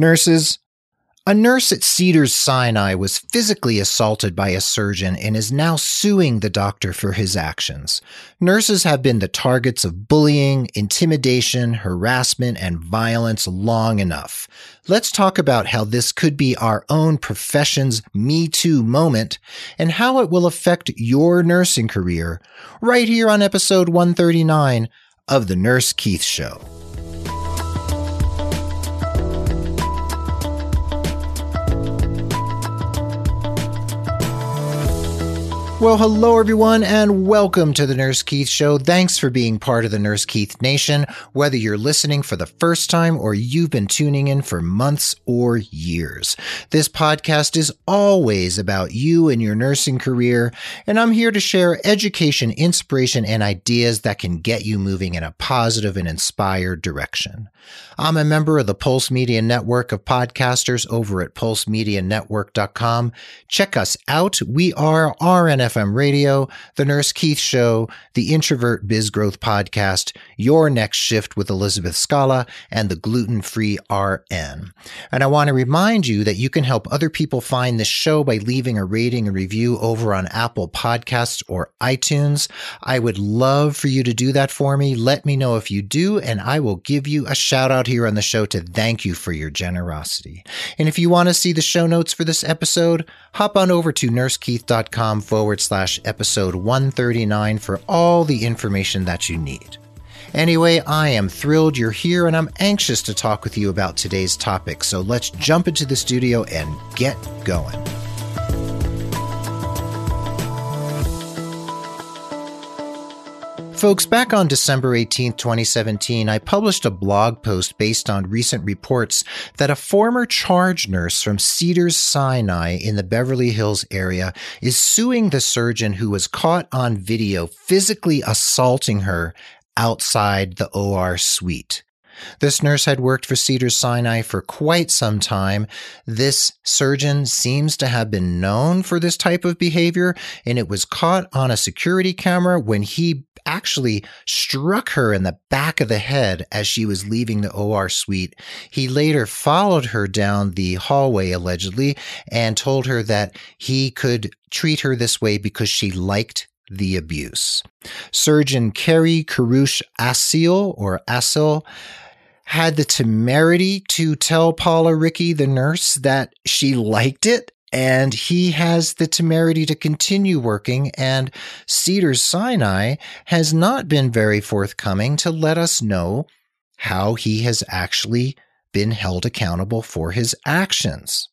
Nurses, a nurse at Cedars Sinai was physically assaulted by a surgeon and is now suing the doctor for his actions. Nurses have been the targets of bullying, intimidation, harassment, and violence long enough. Let's talk about how this could be our own profession's Me Too moment and how it will affect your nursing career right here on episode 139 of The Nurse Keith Show. Well, hello everyone and welcome to the Nurse Keith Show. Thanks for being part of the Nurse Keith Nation, whether you're listening for the first time or you've been tuning in for months or years. This podcast is always about you and your nursing career, and I'm here to share education, inspiration, and ideas that can get you moving in a positive and inspired direction. I'm a member of the Pulse Media Network of podcasters over at pulsemedianetwork.com. Check us out. We are RNFM Radio, The Nurse Keith Show, The Introvert Biz Growth Podcast, Your Next Shift with Elizabeth Scala, and The Gluten Free RN. And I want to remind you that you can help other people find this show by leaving a rating and review over on Apple Podcasts or iTunes. I would love for you to do that for me. Let me know if you do, and I will give you a shout out here on the show to thank you for your generosity. And if you want to see the show notes for this episode, hop on over to nursekeith.com forward slash episode 139 for all the information that you need. Anyway, I am thrilled you're here and I'm anxious to talk with you about today's topic. So let's jump into the studio and get going. Folks, back on December 18, 2017, I published a blog post based on recent reports that a former charge nurse from Cedars Sinai in the Beverly Hills area is suing the surgeon who was caught on video physically assaulting her outside the OR suite. This nurse had worked for Cedars Sinai for quite some time. This surgeon seems to have been known for this type of behavior, and it was caught on a security camera when he actually struck her in the back of the head as she was leaving the OR suite. He later followed her down the hallway, allegedly, and told her that he could treat her this way because she liked the abuse. Surgeon Kerry Karush Asil or Asil had the temerity to tell Paula Ricky, the nurse, that she liked it. And he has the temerity to continue working. And Cedars Sinai has not been very forthcoming to let us know how he has actually been held accountable for his actions.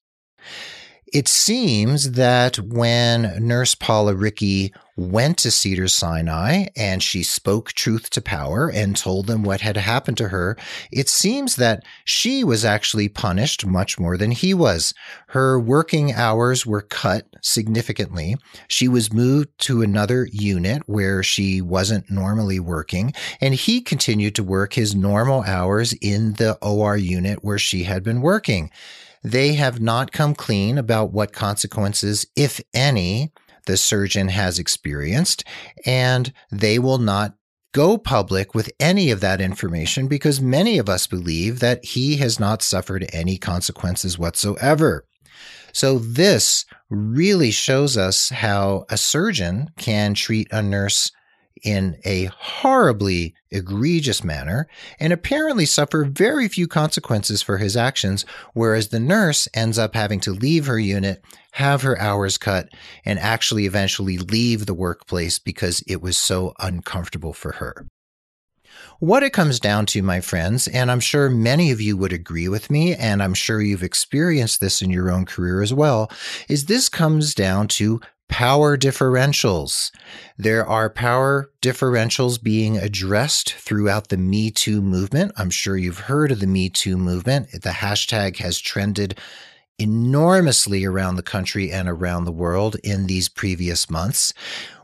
It seems that when Nurse Paula Ricky went to Cedars Sinai and she spoke truth to power and told them what had happened to her, it seems that she was actually punished much more than he was. Her working hours were cut significantly. She was moved to another unit where she wasn't normally working, and he continued to work his normal hours in the OR unit where she had been working. They have not come clean about what consequences, if any, the surgeon has experienced, and they will not go public with any of that information because many of us believe that he has not suffered any consequences whatsoever. So, this really shows us how a surgeon can treat a nurse in a horribly egregious manner and apparently suffer very few consequences for his actions, whereas the nurse ends up having to leave her unit, have her hours cut, and actually eventually leave the workplace because it was so uncomfortable for her. What it comes down to, my friends, and I'm sure many of you would agree with me, and I'm sure you've experienced this in your own career as well, is this comes down to power differentials. There are power differentials being addressed throughout the Me Too movement. I'm sure you've heard of the Me Too movement. The hashtag has trended enormously around the country and around the world in these previous months.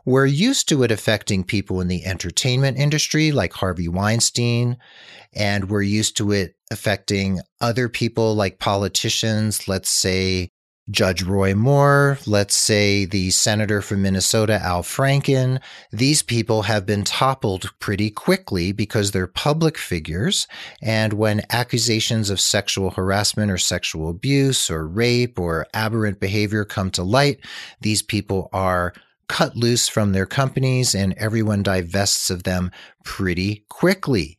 We're used to it affecting people in the entertainment industry like Harvey Weinstein, and we're used to it affecting other people like politicians, let's say Judge Roy Moore, let's say the senator from Minnesota, Al Franken, these people have been toppled pretty quickly because they're public figures. And when accusations of sexual harassment or sexual abuse or rape or aberrant behavior come to light, these people are cut loose from their companies and everyone divests of them pretty quickly.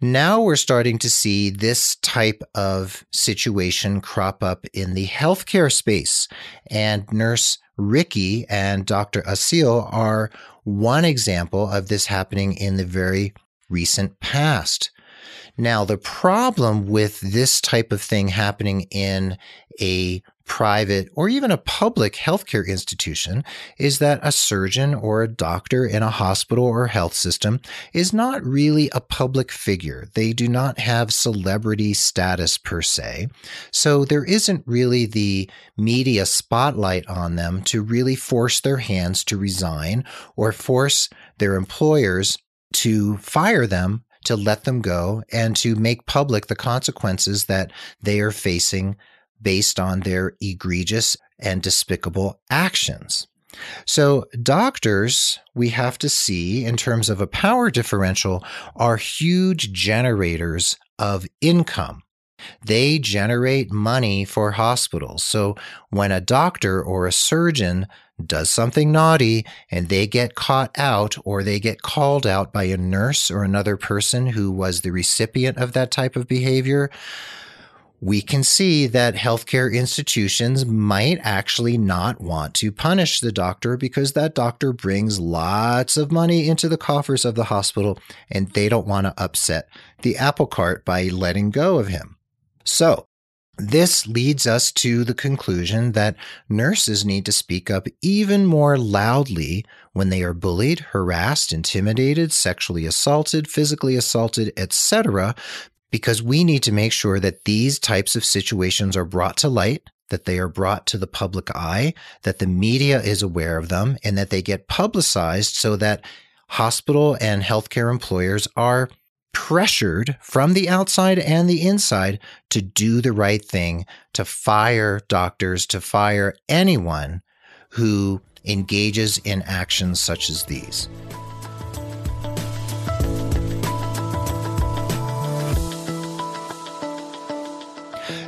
Now we're starting to see this type of situation crop up in the healthcare space. And Nurse Ricky and Dr. Asil are one example of this happening in the very recent past. Now, the problem with this type of thing happening in a private or even a public healthcare institution is that a surgeon or a doctor in a hospital or health system is not really a public figure. They do not have celebrity status per se. So there isn't really the media spotlight on them to really force their hands to resign or force their employers to fire them to let them go and to make public the consequences that they are facing based on their egregious and despicable actions. So, doctors, we have to see in terms of a power differential, are huge generators of income. They generate money for hospitals. So, when a doctor or a surgeon does something naughty and they get caught out or they get called out by a nurse or another person who was the recipient of that type of behavior, we can see that healthcare institutions might actually not want to punish the doctor because that doctor brings lots of money into the coffers of the hospital and they don't want to upset the apple cart by letting go of him. So, this leads us to the conclusion that nurses need to speak up even more loudly when they are bullied, harassed, intimidated, sexually assaulted, physically assaulted, etc., because we need to make sure that these types of situations are brought to light, that they are brought to the public eye, that the media is aware of them, and that they get publicized so that hospital and healthcare employers are pressured from the outside and the inside to do the right thing, to fire doctors, to fire anyone who engages in actions such as these.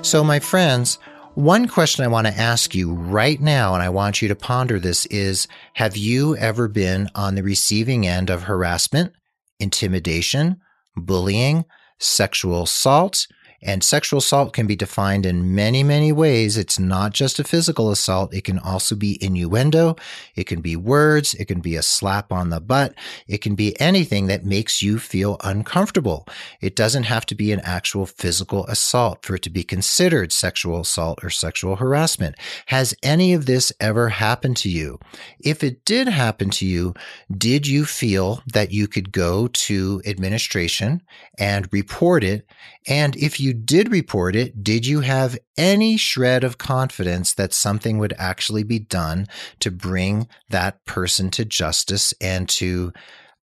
So, my friends, one question I want to ask you right now, and I want you to ponder this is Have you ever been on the receiving end of harassment, intimidation, bullying, sexual assault, and sexual assault can be defined in many, many ways. It's not just a physical assault. It can also be innuendo. It can be words. It can be a slap on the butt. It can be anything that makes you feel uncomfortable. It doesn't have to be an actual physical assault for it to be considered sexual assault or sexual harassment. Has any of this ever happened to you? If it did happen to you, did you feel that you could go to administration and report it? And if you did report it, did you have any shred of confidence that something would actually be done to bring that person to justice and to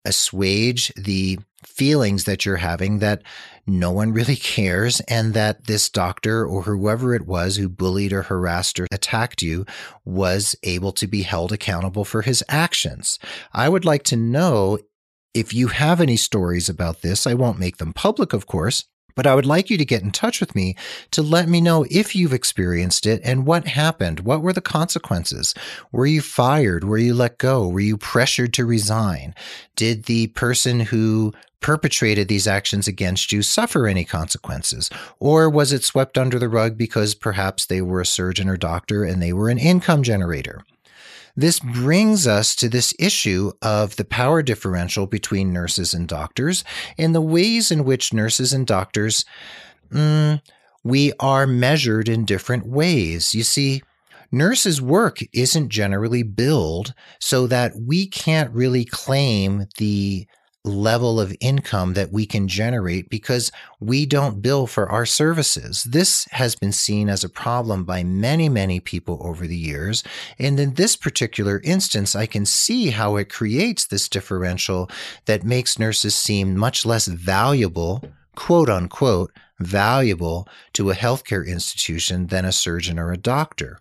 assuage the feelings that you're having that no one really cares and that this doctor or whoever it was who bullied or harassed or attacked you was able to be held accountable for his actions. I would like to know if you have any stories about this. I won't make them public, of course, but I would like you to get in touch with me to let me know if you've experienced it and what happened. What were the consequences? Were you fired? Were you let go? Were you pressured to resign? Did the person who perpetrated these actions against you suffer any consequences? Or was it swept under the rug because perhaps they were a surgeon or doctor and they were an income generator? This brings us to this issue of the power differential between nurses and doctors and the ways in which nurses and doctors, mm, we are measured in different ways. You see, nurses' work isn't generally billed so that we can't really claim the level of income that we can generate because we don't bill for our services. This has been seen as a problem by many, many people over the years. And in this particular instance, I can see how it creates this differential that makes nurses seem much less valuable, quote unquote, valuable to a healthcare institution than a surgeon or a doctor.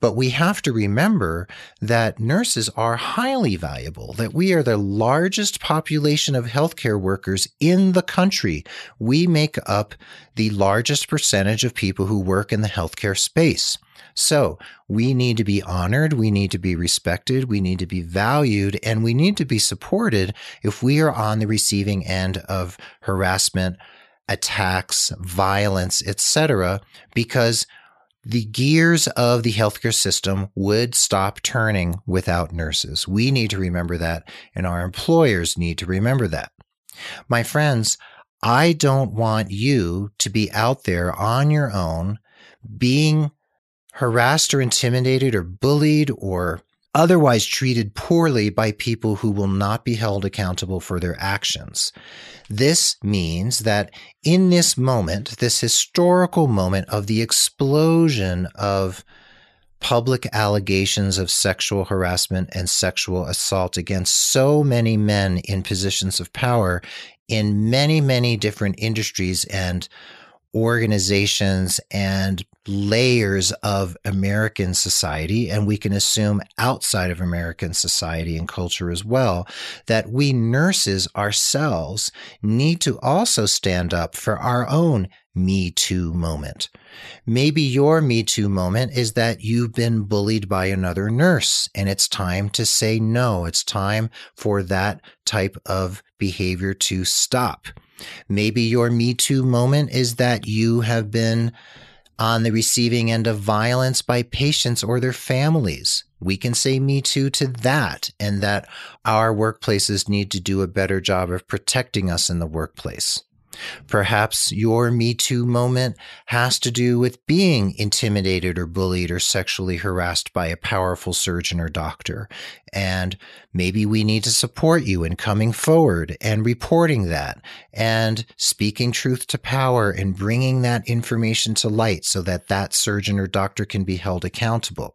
But we have to remember that nurses are highly valuable, that we are the largest population of healthcare workers in the country. We make up the largest percentage of people who work in the healthcare space. So we need to be honored. We need to be respected. We need to be valued and we need to be supported if we are on the receiving end of harassment, attacks, violence, etc. because the gears of the healthcare system would stop turning without nurses. We need to remember that, and our employers need to remember that. My friends, I don't want you to be out there on your own being harassed or intimidated or bullied or otherwise treated poorly by people who will not be held accountable for their actions. This means that in this moment, this historical moment of the explosion of public allegations of sexual harassment and sexual assault against so many men in positions of power in many, many different industries and organizations and layers of American society, and we can assume outside of American society and culture as well, that we nurses ourselves need to also stand up for our own Me Too moment. Maybe your Me Too moment is that you've been bullied by another nurse and it's time to say no. It's time for that type of behavior to stop. Maybe your Me Too moment is that you have been on the receiving end of violence by patients or their families. We can say Me Too to that, and that our workplaces need to do a better job of protecting us in the workplace. Perhaps your Me Too moment has to do with being intimidated or bullied or sexually harassed by a powerful surgeon or doctor. And maybe we need to support you in coming forward and reporting that and speaking truth to power and bringing that information to light so that that surgeon or doctor can be held accountable.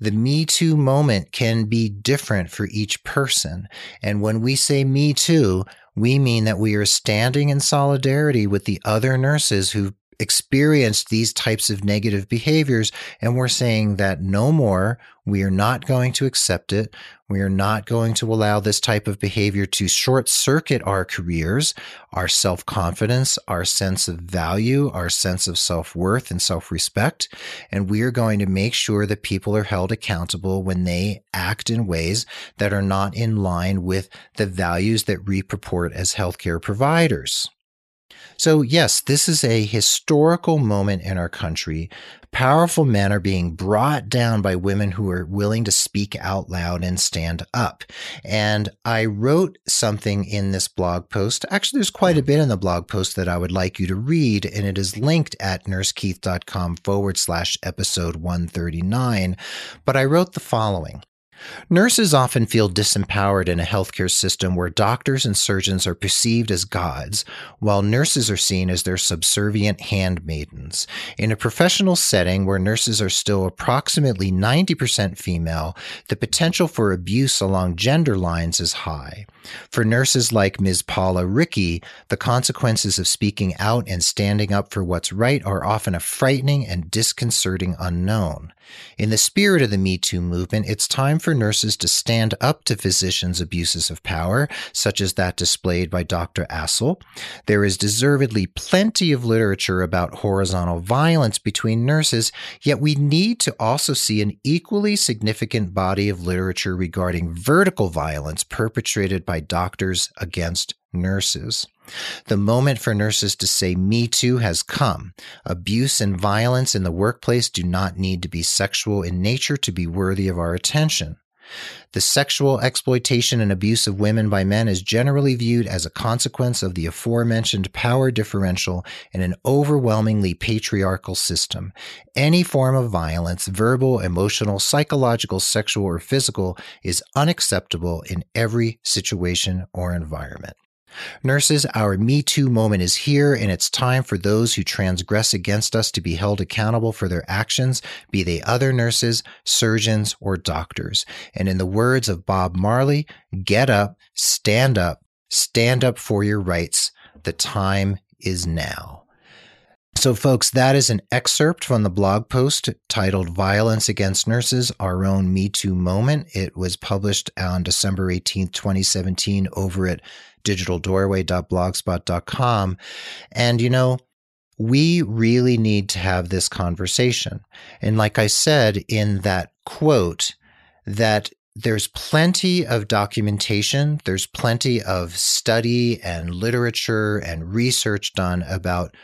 The Me Too moment can be different for each person. And when we say Me Too, we mean that we are standing in solidarity with the other nurses who experienced these types of negative behaviors. And we're saying that no more. We are not going to accept it. We are not going to allow this type of behavior to short circuit our careers, our self confidence, our sense of value, our sense of self worth and self respect. And we are going to make sure that people are held accountable when they act in ways that are not in line with the values that we purport as healthcare providers. So, yes, this is a historical moment in our country. Powerful men are being brought down by women who are willing to speak out loud and stand up. And I wrote something in this blog post. Actually, there's quite a bit in the blog post that I would like you to read, and it is linked at nursekeith.com forward slash episode 139. But I wrote the following. Nurses often feel disempowered in a healthcare system where doctors and surgeons are perceived as gods, while nurses are seen as their subservient handmaidens. In a professional setting where nurses are still approximately 90% female, the potential for abuse along gender lines is high. For nurses like Ms. Paula Ricky, the consequences of speaking out and standing up for what's right are often a frightening and disconcerting unknown. In the spirit of the Me Too movement, it's time for nurses to stand up to physicians' abuses of power, such as that displayed by Dr. Assel. There is deservedly plenty of literature about horizontal violence between nurses, yet we need to also see an equally significant body of literature regarding vertical violence perpetrated by doctors against nurses. The moment for nurses to say Me Too has come. Abuse and violence in the workplace do not need to be sexual in nature to be worthy of our attention. The sexual exploitation and abuse of women by men is generally viewed as a consequence of the aforementioned power differential in an overwhelmingly patriarchal system. Any form of violence, verbal, emotional, psychological, sexual, or physical, is unacceptable in every situation or environment. Nurses, our Me Too moment is here, and it's time for those who transgress against us to be held accountable for their actions, be they other nurses, surgeons, or doctors. And in the words of Bob Marley, get up, stand up, stand up for your rights. The time is now. So, folks, that is an excerpt from the blog post titled Violence Against Nurses Our Own Me Too Moment. It was published on December 18th, 2017, over at digitaldoorway.blogspot.com. And, you know, we really need to have this conversation. And like I said in that quote, that there's plenty of documentation, there's plenty of study and literature and research done about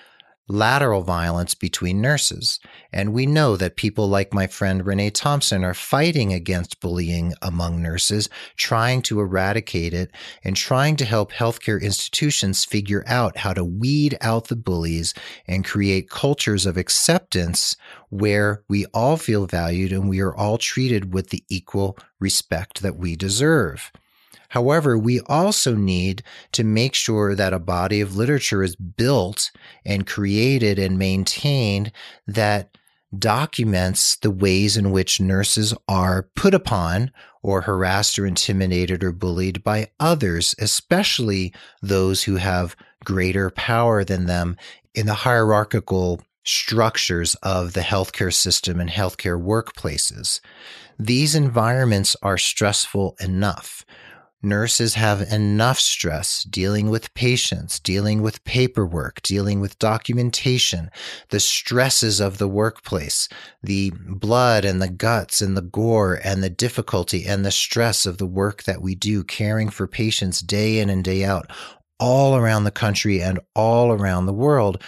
lateral violence between nurses. And we know that people like my friend Renee Thompson are fighting against bullying among nurses, trying to eradicate it, and trying to help healthcare institutions figure out how to weed out the bullies and create cultures of acceptance where we all feel valued and we are all treated with the equal respect that we deserve. However, we also need to make sure that a body of literature is built and created and maintained that documents the ways in which nurses are put upon or harassed or intimidated or bullied by others, especially those who have greater power than them in the hierarchical structures of the healthcare system and healthcare workplaces. These environments are stressful enough. Nurses have enough stress dealing with patients, dealing with paperwork, dealing with documentation, the stresses of the workplace, the blood and the guts and the gore and the difficulty and the stress of the work that we do caring for patients day in and day out all around the country and all around the world.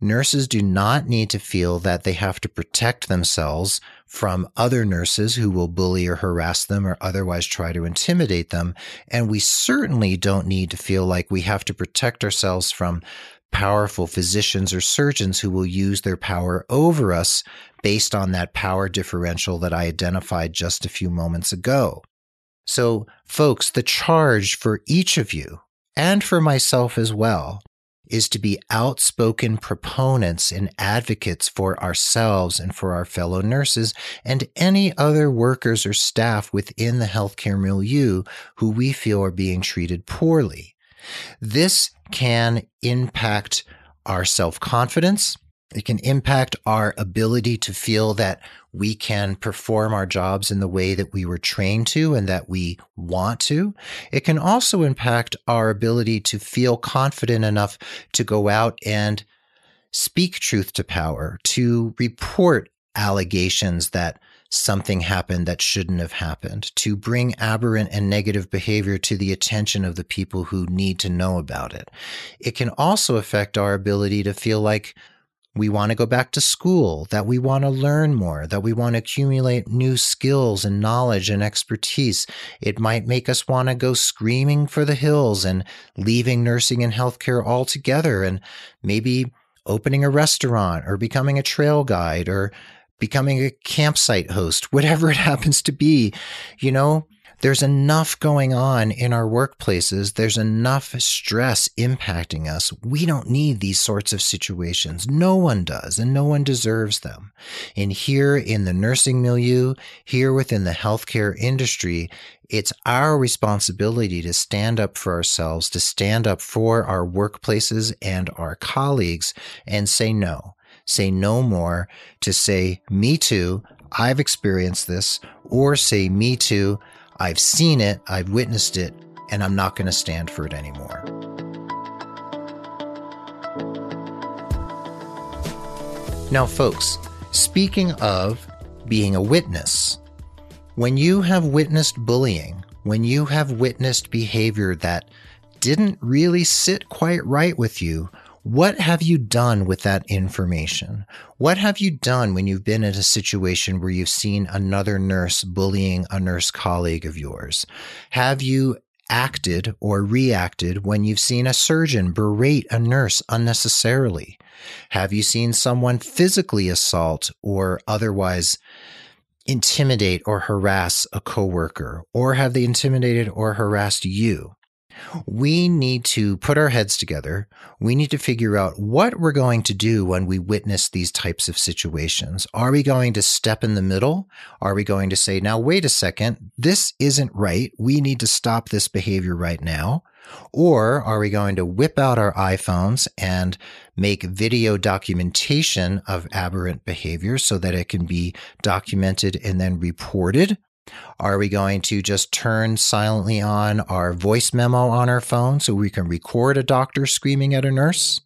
Nurses do not need to feel that they have to protect themselves from other nurses who will bully or harass them or otherwise try to intimidate them. And we certainly don't need to feel like we have to protect ourselves from powerful physicians or surgeons who will use their power over us based on that power differential that I identified just a few moments ago. So, folks, the charge for each of you and for myself as well is to be outspoken proponents and advocates for ourselves and for our fellow nurses and any other workers or staff within the healthcare milieu who we feel are being treated poorly. This can impact our self confidence. It can impact our ability to feel that we can perform our jobs in the way that we were trained to and that we want to. It can also impact our ability to feel confident enough to go out and speak truth to power, to report allegations that something happened that shouldn't have happened, to bring aberrant and negative behavior to the attention of the people who need to know about it. It can also affect our ability to feel like we want to go back to school, that we want to learn more, that we want to accumulate new skills and knowledge and expertise. It might make us want to go screaming for the hills and leaving nursing and healthcare altogether and maybe opening a restaurant or becoming a trail guide or becoming a campsite host, whatever it happens to be. You know, there's enough going on in our workplaces. There's enough stress impacting us. We don't need these sorts of situations. No one does, and no one deserves them. And here in the nursing milieu, here within the healthcare industry, it's our responsibility to stand up for ourselves, to stand up for our workplaces and our colleagues and say no. Say no more, to say, me too, I've experienced this, or say, me too, I've seen it, I've witnessed it, and I'm not going to stand for it anymore. Now, folks, speaking of being a witness, when you have witnessed bullying, when you have witnessed behavior that didn't really sit quite right with you, what have you done with that information? What have you done when you've been in a situation where you've seen another nurse bullying a nurse colleague of yours? Have you acted or reacted when you've seen a surgeon berate a nurse unnecessarily? Have you seen someone physically assault or otherwise intimidate or harass a coworker? Or have they intimidated or harassed you? We need to put our heads together. We need to figure out what we're going to do when we witness these types of situations. Are we going to step in the middle? Are we going to say, now, wait a second, this isn't right. We need to stop this behavior right now. Or are we going to whip out our iPhones and make video documentation of aberrant behavior so that it can be documented and then reported? Are we going to just turn silently on our voice memo on our phone so we can record a doctor screaming at a nurse?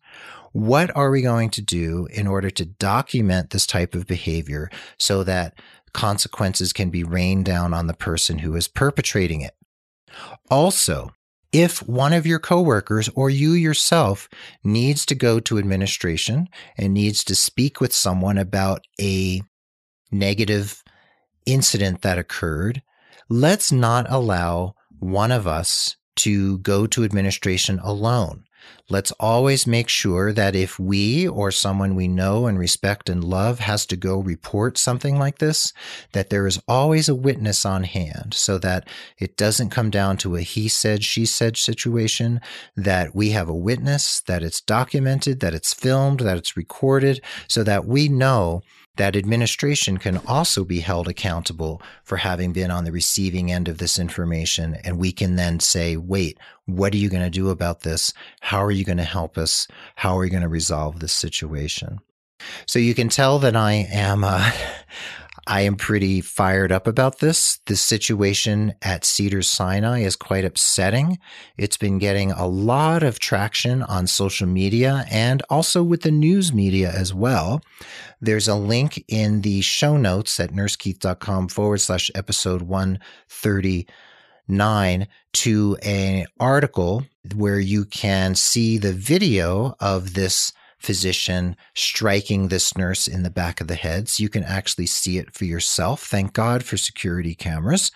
What are we going to do in order to document this type of behavior so that consequences can be rained down on the person who is perpetrating it? Also, if one of your coworkers or you yourself needs to go to administration and needs to speak with someone about a negative incident that occurred, let's not allow one of us to go to administration alone. Let's always make sure that if we or someone we know and respect and love has to go report something like this, that there is always a witness on hand so that it doesn't come down to a he said, she said situation, that we have a witness, that it's documented, that it's filmed, that it's recorded, so that we know that administration can also be held accountable for having been on the receiving end of this information. And we can then say, wait, what are you going to do about this? How are you going to help us? How are you going to resolve this situation? So you can tell that I am, uh, I am pretty fired up about this. This situation at Cedars Sinai is quite upsetting. It's been getting a lot of traction on social media and also with the news media as well. There's a link in the show notes at nursekeith.com forward slash episode 139 to an article where you can see the video of this physician striking this nurse in the back of the head. So you can actually see it for yourself. Thank God for security cameras.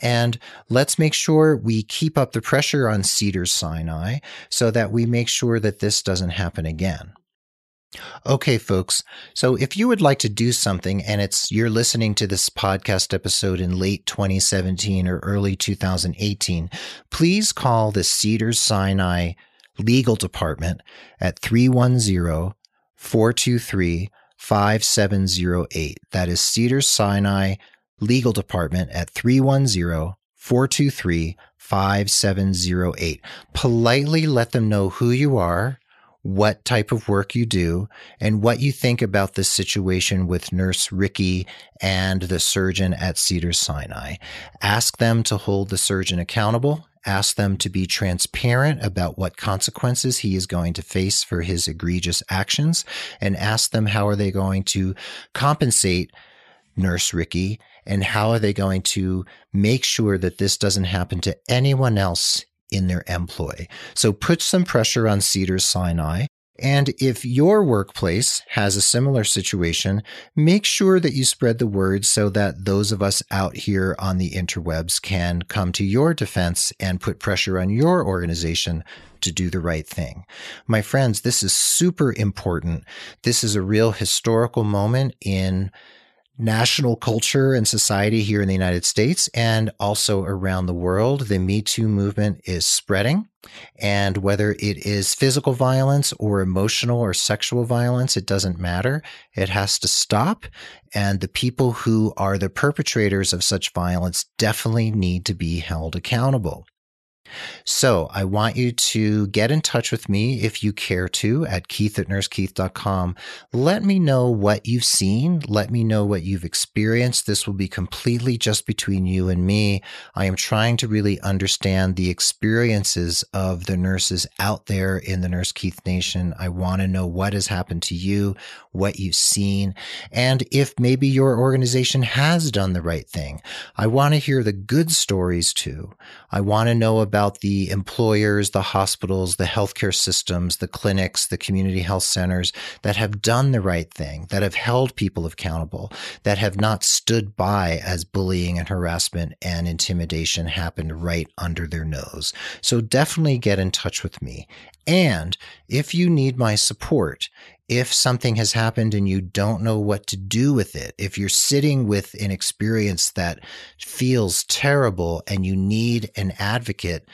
And let's make sure we keep up the pressure on Cedars Sinai so that we make sure that this doesn't happen again. Okay, folks. So if you would like to do something and it's you're listening to this podcast episode in late 2017 or early 2018, please call the Cedars Sinai legal department at 310 423 5708. That is Cedars Sinai legal department at 310 423 5708. Politely let them know who you are, what type of work you do, and what you think about this situation with Nurse Ricky and the surgeon at Cedars Sinai. Ask them to hold the surgeon accountable ask them to be transparent about what consequences he is going to face for his egregious actions and ask them how are they going to compensate nurse Ricky and how are they going to make sure that this doesn't happen to anyone else in their employ. So put some pressure on Cedars Sinai and if your workplace has a similar situation, make sure that you spread the word so that those of us out here on the interwebs can come to your defense and put pressure on your organization to do the right thing. My friends, this is super important. This is a real historical moment in national culture and society here in the United States and also around the world. The Me Too movement is spreading. And whether it is physical violence or emotional or sexual violence, it doesn't matter. It has to stop. And the people who are the perpetrators of such violence definitely need to be held accountable. So I want you to get in touch with me if you care to at keith at nursekeith.com. Let me know what you've seen. Let me know what you've experienced. This will be completely just between you and me. I am trying to really understand the experiences of the nurses out there in the Nurse Keith Nation. I want to know what has happened to you, what you've seen, and if maybe your organization has done the right thing. I want to hear the good stories too. I want to know about about the employers, the hospitals, the healthcare systems, the clinics, the community health centers that have done the right thing, that have held people accountable, that have not stood by as bullying and harassment and intimidation happened right under their nose. So definitely get in touch with me. And if you need my support, if something has happened and you don't know what to do with it, if you're sitting with an experience that feels terrible and you need an advocate,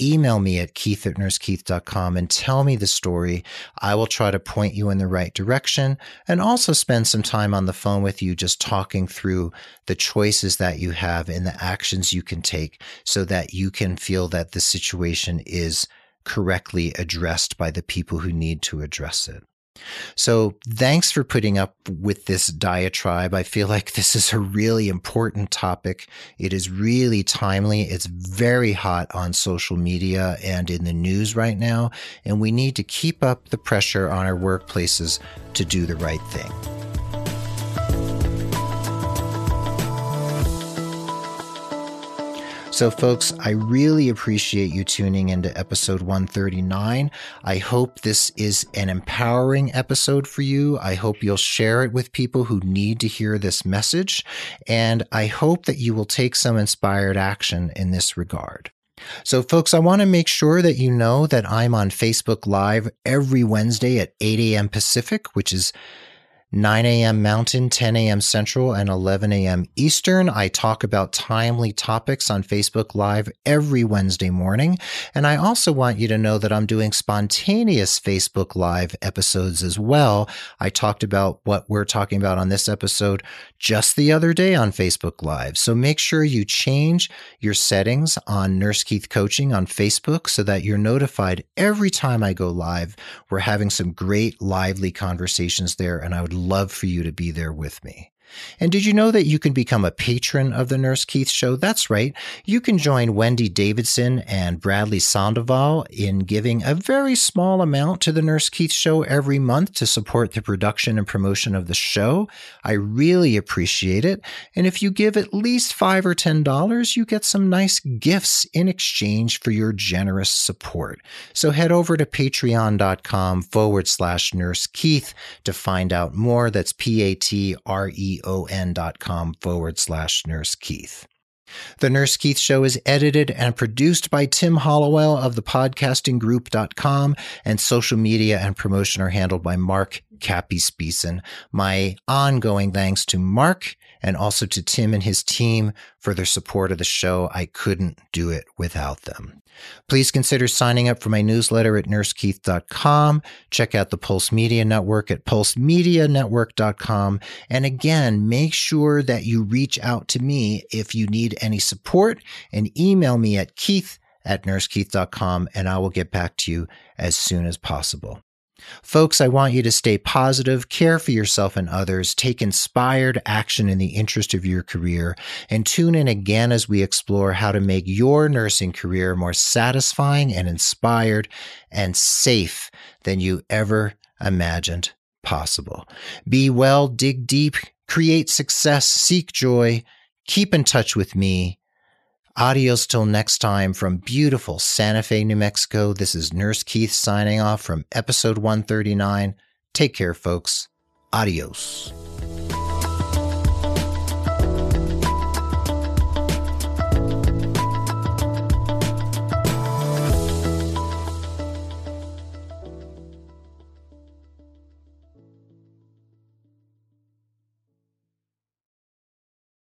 email me at keith at nursekeith.com and tell me the story. I will try to point you in the right direction and also spend some time on the phone with you just talking through the choices that you have and the actions you can take so that you can feel that the situation is correctly addressed by the people who need to address it. So thanks for putting up with this diatribe. I feel like this is a really important topic. It is really timely. It's very hot on social media and in the news right now. And we need to keep up the pressure on our workplaces to do the right thing. So, folks, I really appreciate you tuning into episode 139. I hope this is an empowering episode for you. I hope you'll share it with people who need to hear this message. And I hope that you will take some inspired action in this regard. So, folks, I want to make sure that you know that I'm on Facebook Live every Wednesday at 8 a.m. Pacific, which is 9 a.m. Mountain, 10 a.m. Central, and 11 a.m. Eastern. I talk about timely topics on Facebook Live every Wednesday morning. And I also want you to know that I'm doing spontaneous Facebook Live episodes as well. I talked about what we're talking about on this episode just the other day on Facebook Live. So make sure you change your settings on Nurse Keith Coaching on Facebook so that you're notified every time I go live. We're having some great lively conversations there, and I would love for you to be there with me. And did you know that you can become a patron of the Nurse Keith Show? That's right. You can join Wendy Davidson and Bradley Sandoval in giving a very small amount to the Nurse Keith Show every month to support the production and promotion of the show. I really appreciate it. And if you give at least five or ten dollars, you get some nice gifts in exchange for your generous support. So head over to patreon.com forward slash Nurse Keith to find out more. That's P A T R E com forward slash Nurse Keith. The Nurse Keith Show is edited and produced by Tim Hollowell of the podcastinggroup.com, and social media and promotion are handled by Mark Cappy Speeson. My ongoing thanks to Mark and also to Tim and his team for their support of the show. I couldn't do it without them. Please consider signing up for my newsletter at nursekeith.com. Check out the Pulse Media Network at pulsemedianetwork.com. And again, make sure that you reach out to me if you need any support and email me at keith at nursekeith.com and I will get back to you as soon as possible. Folks, I want you to stay positive, care for yourself and others, take inspired action in the interest of your career, and tune in again as we explore how to make your nursing career more satisfying and inspired and safe than you ever imagined possible. Be well, dig deep, create success, seek joy, keep in touch with me Adios till next time from beautiful Santa Fe, New Mexico. This is Nurse Keith signing off from episode 139. Take care, folks. Adios.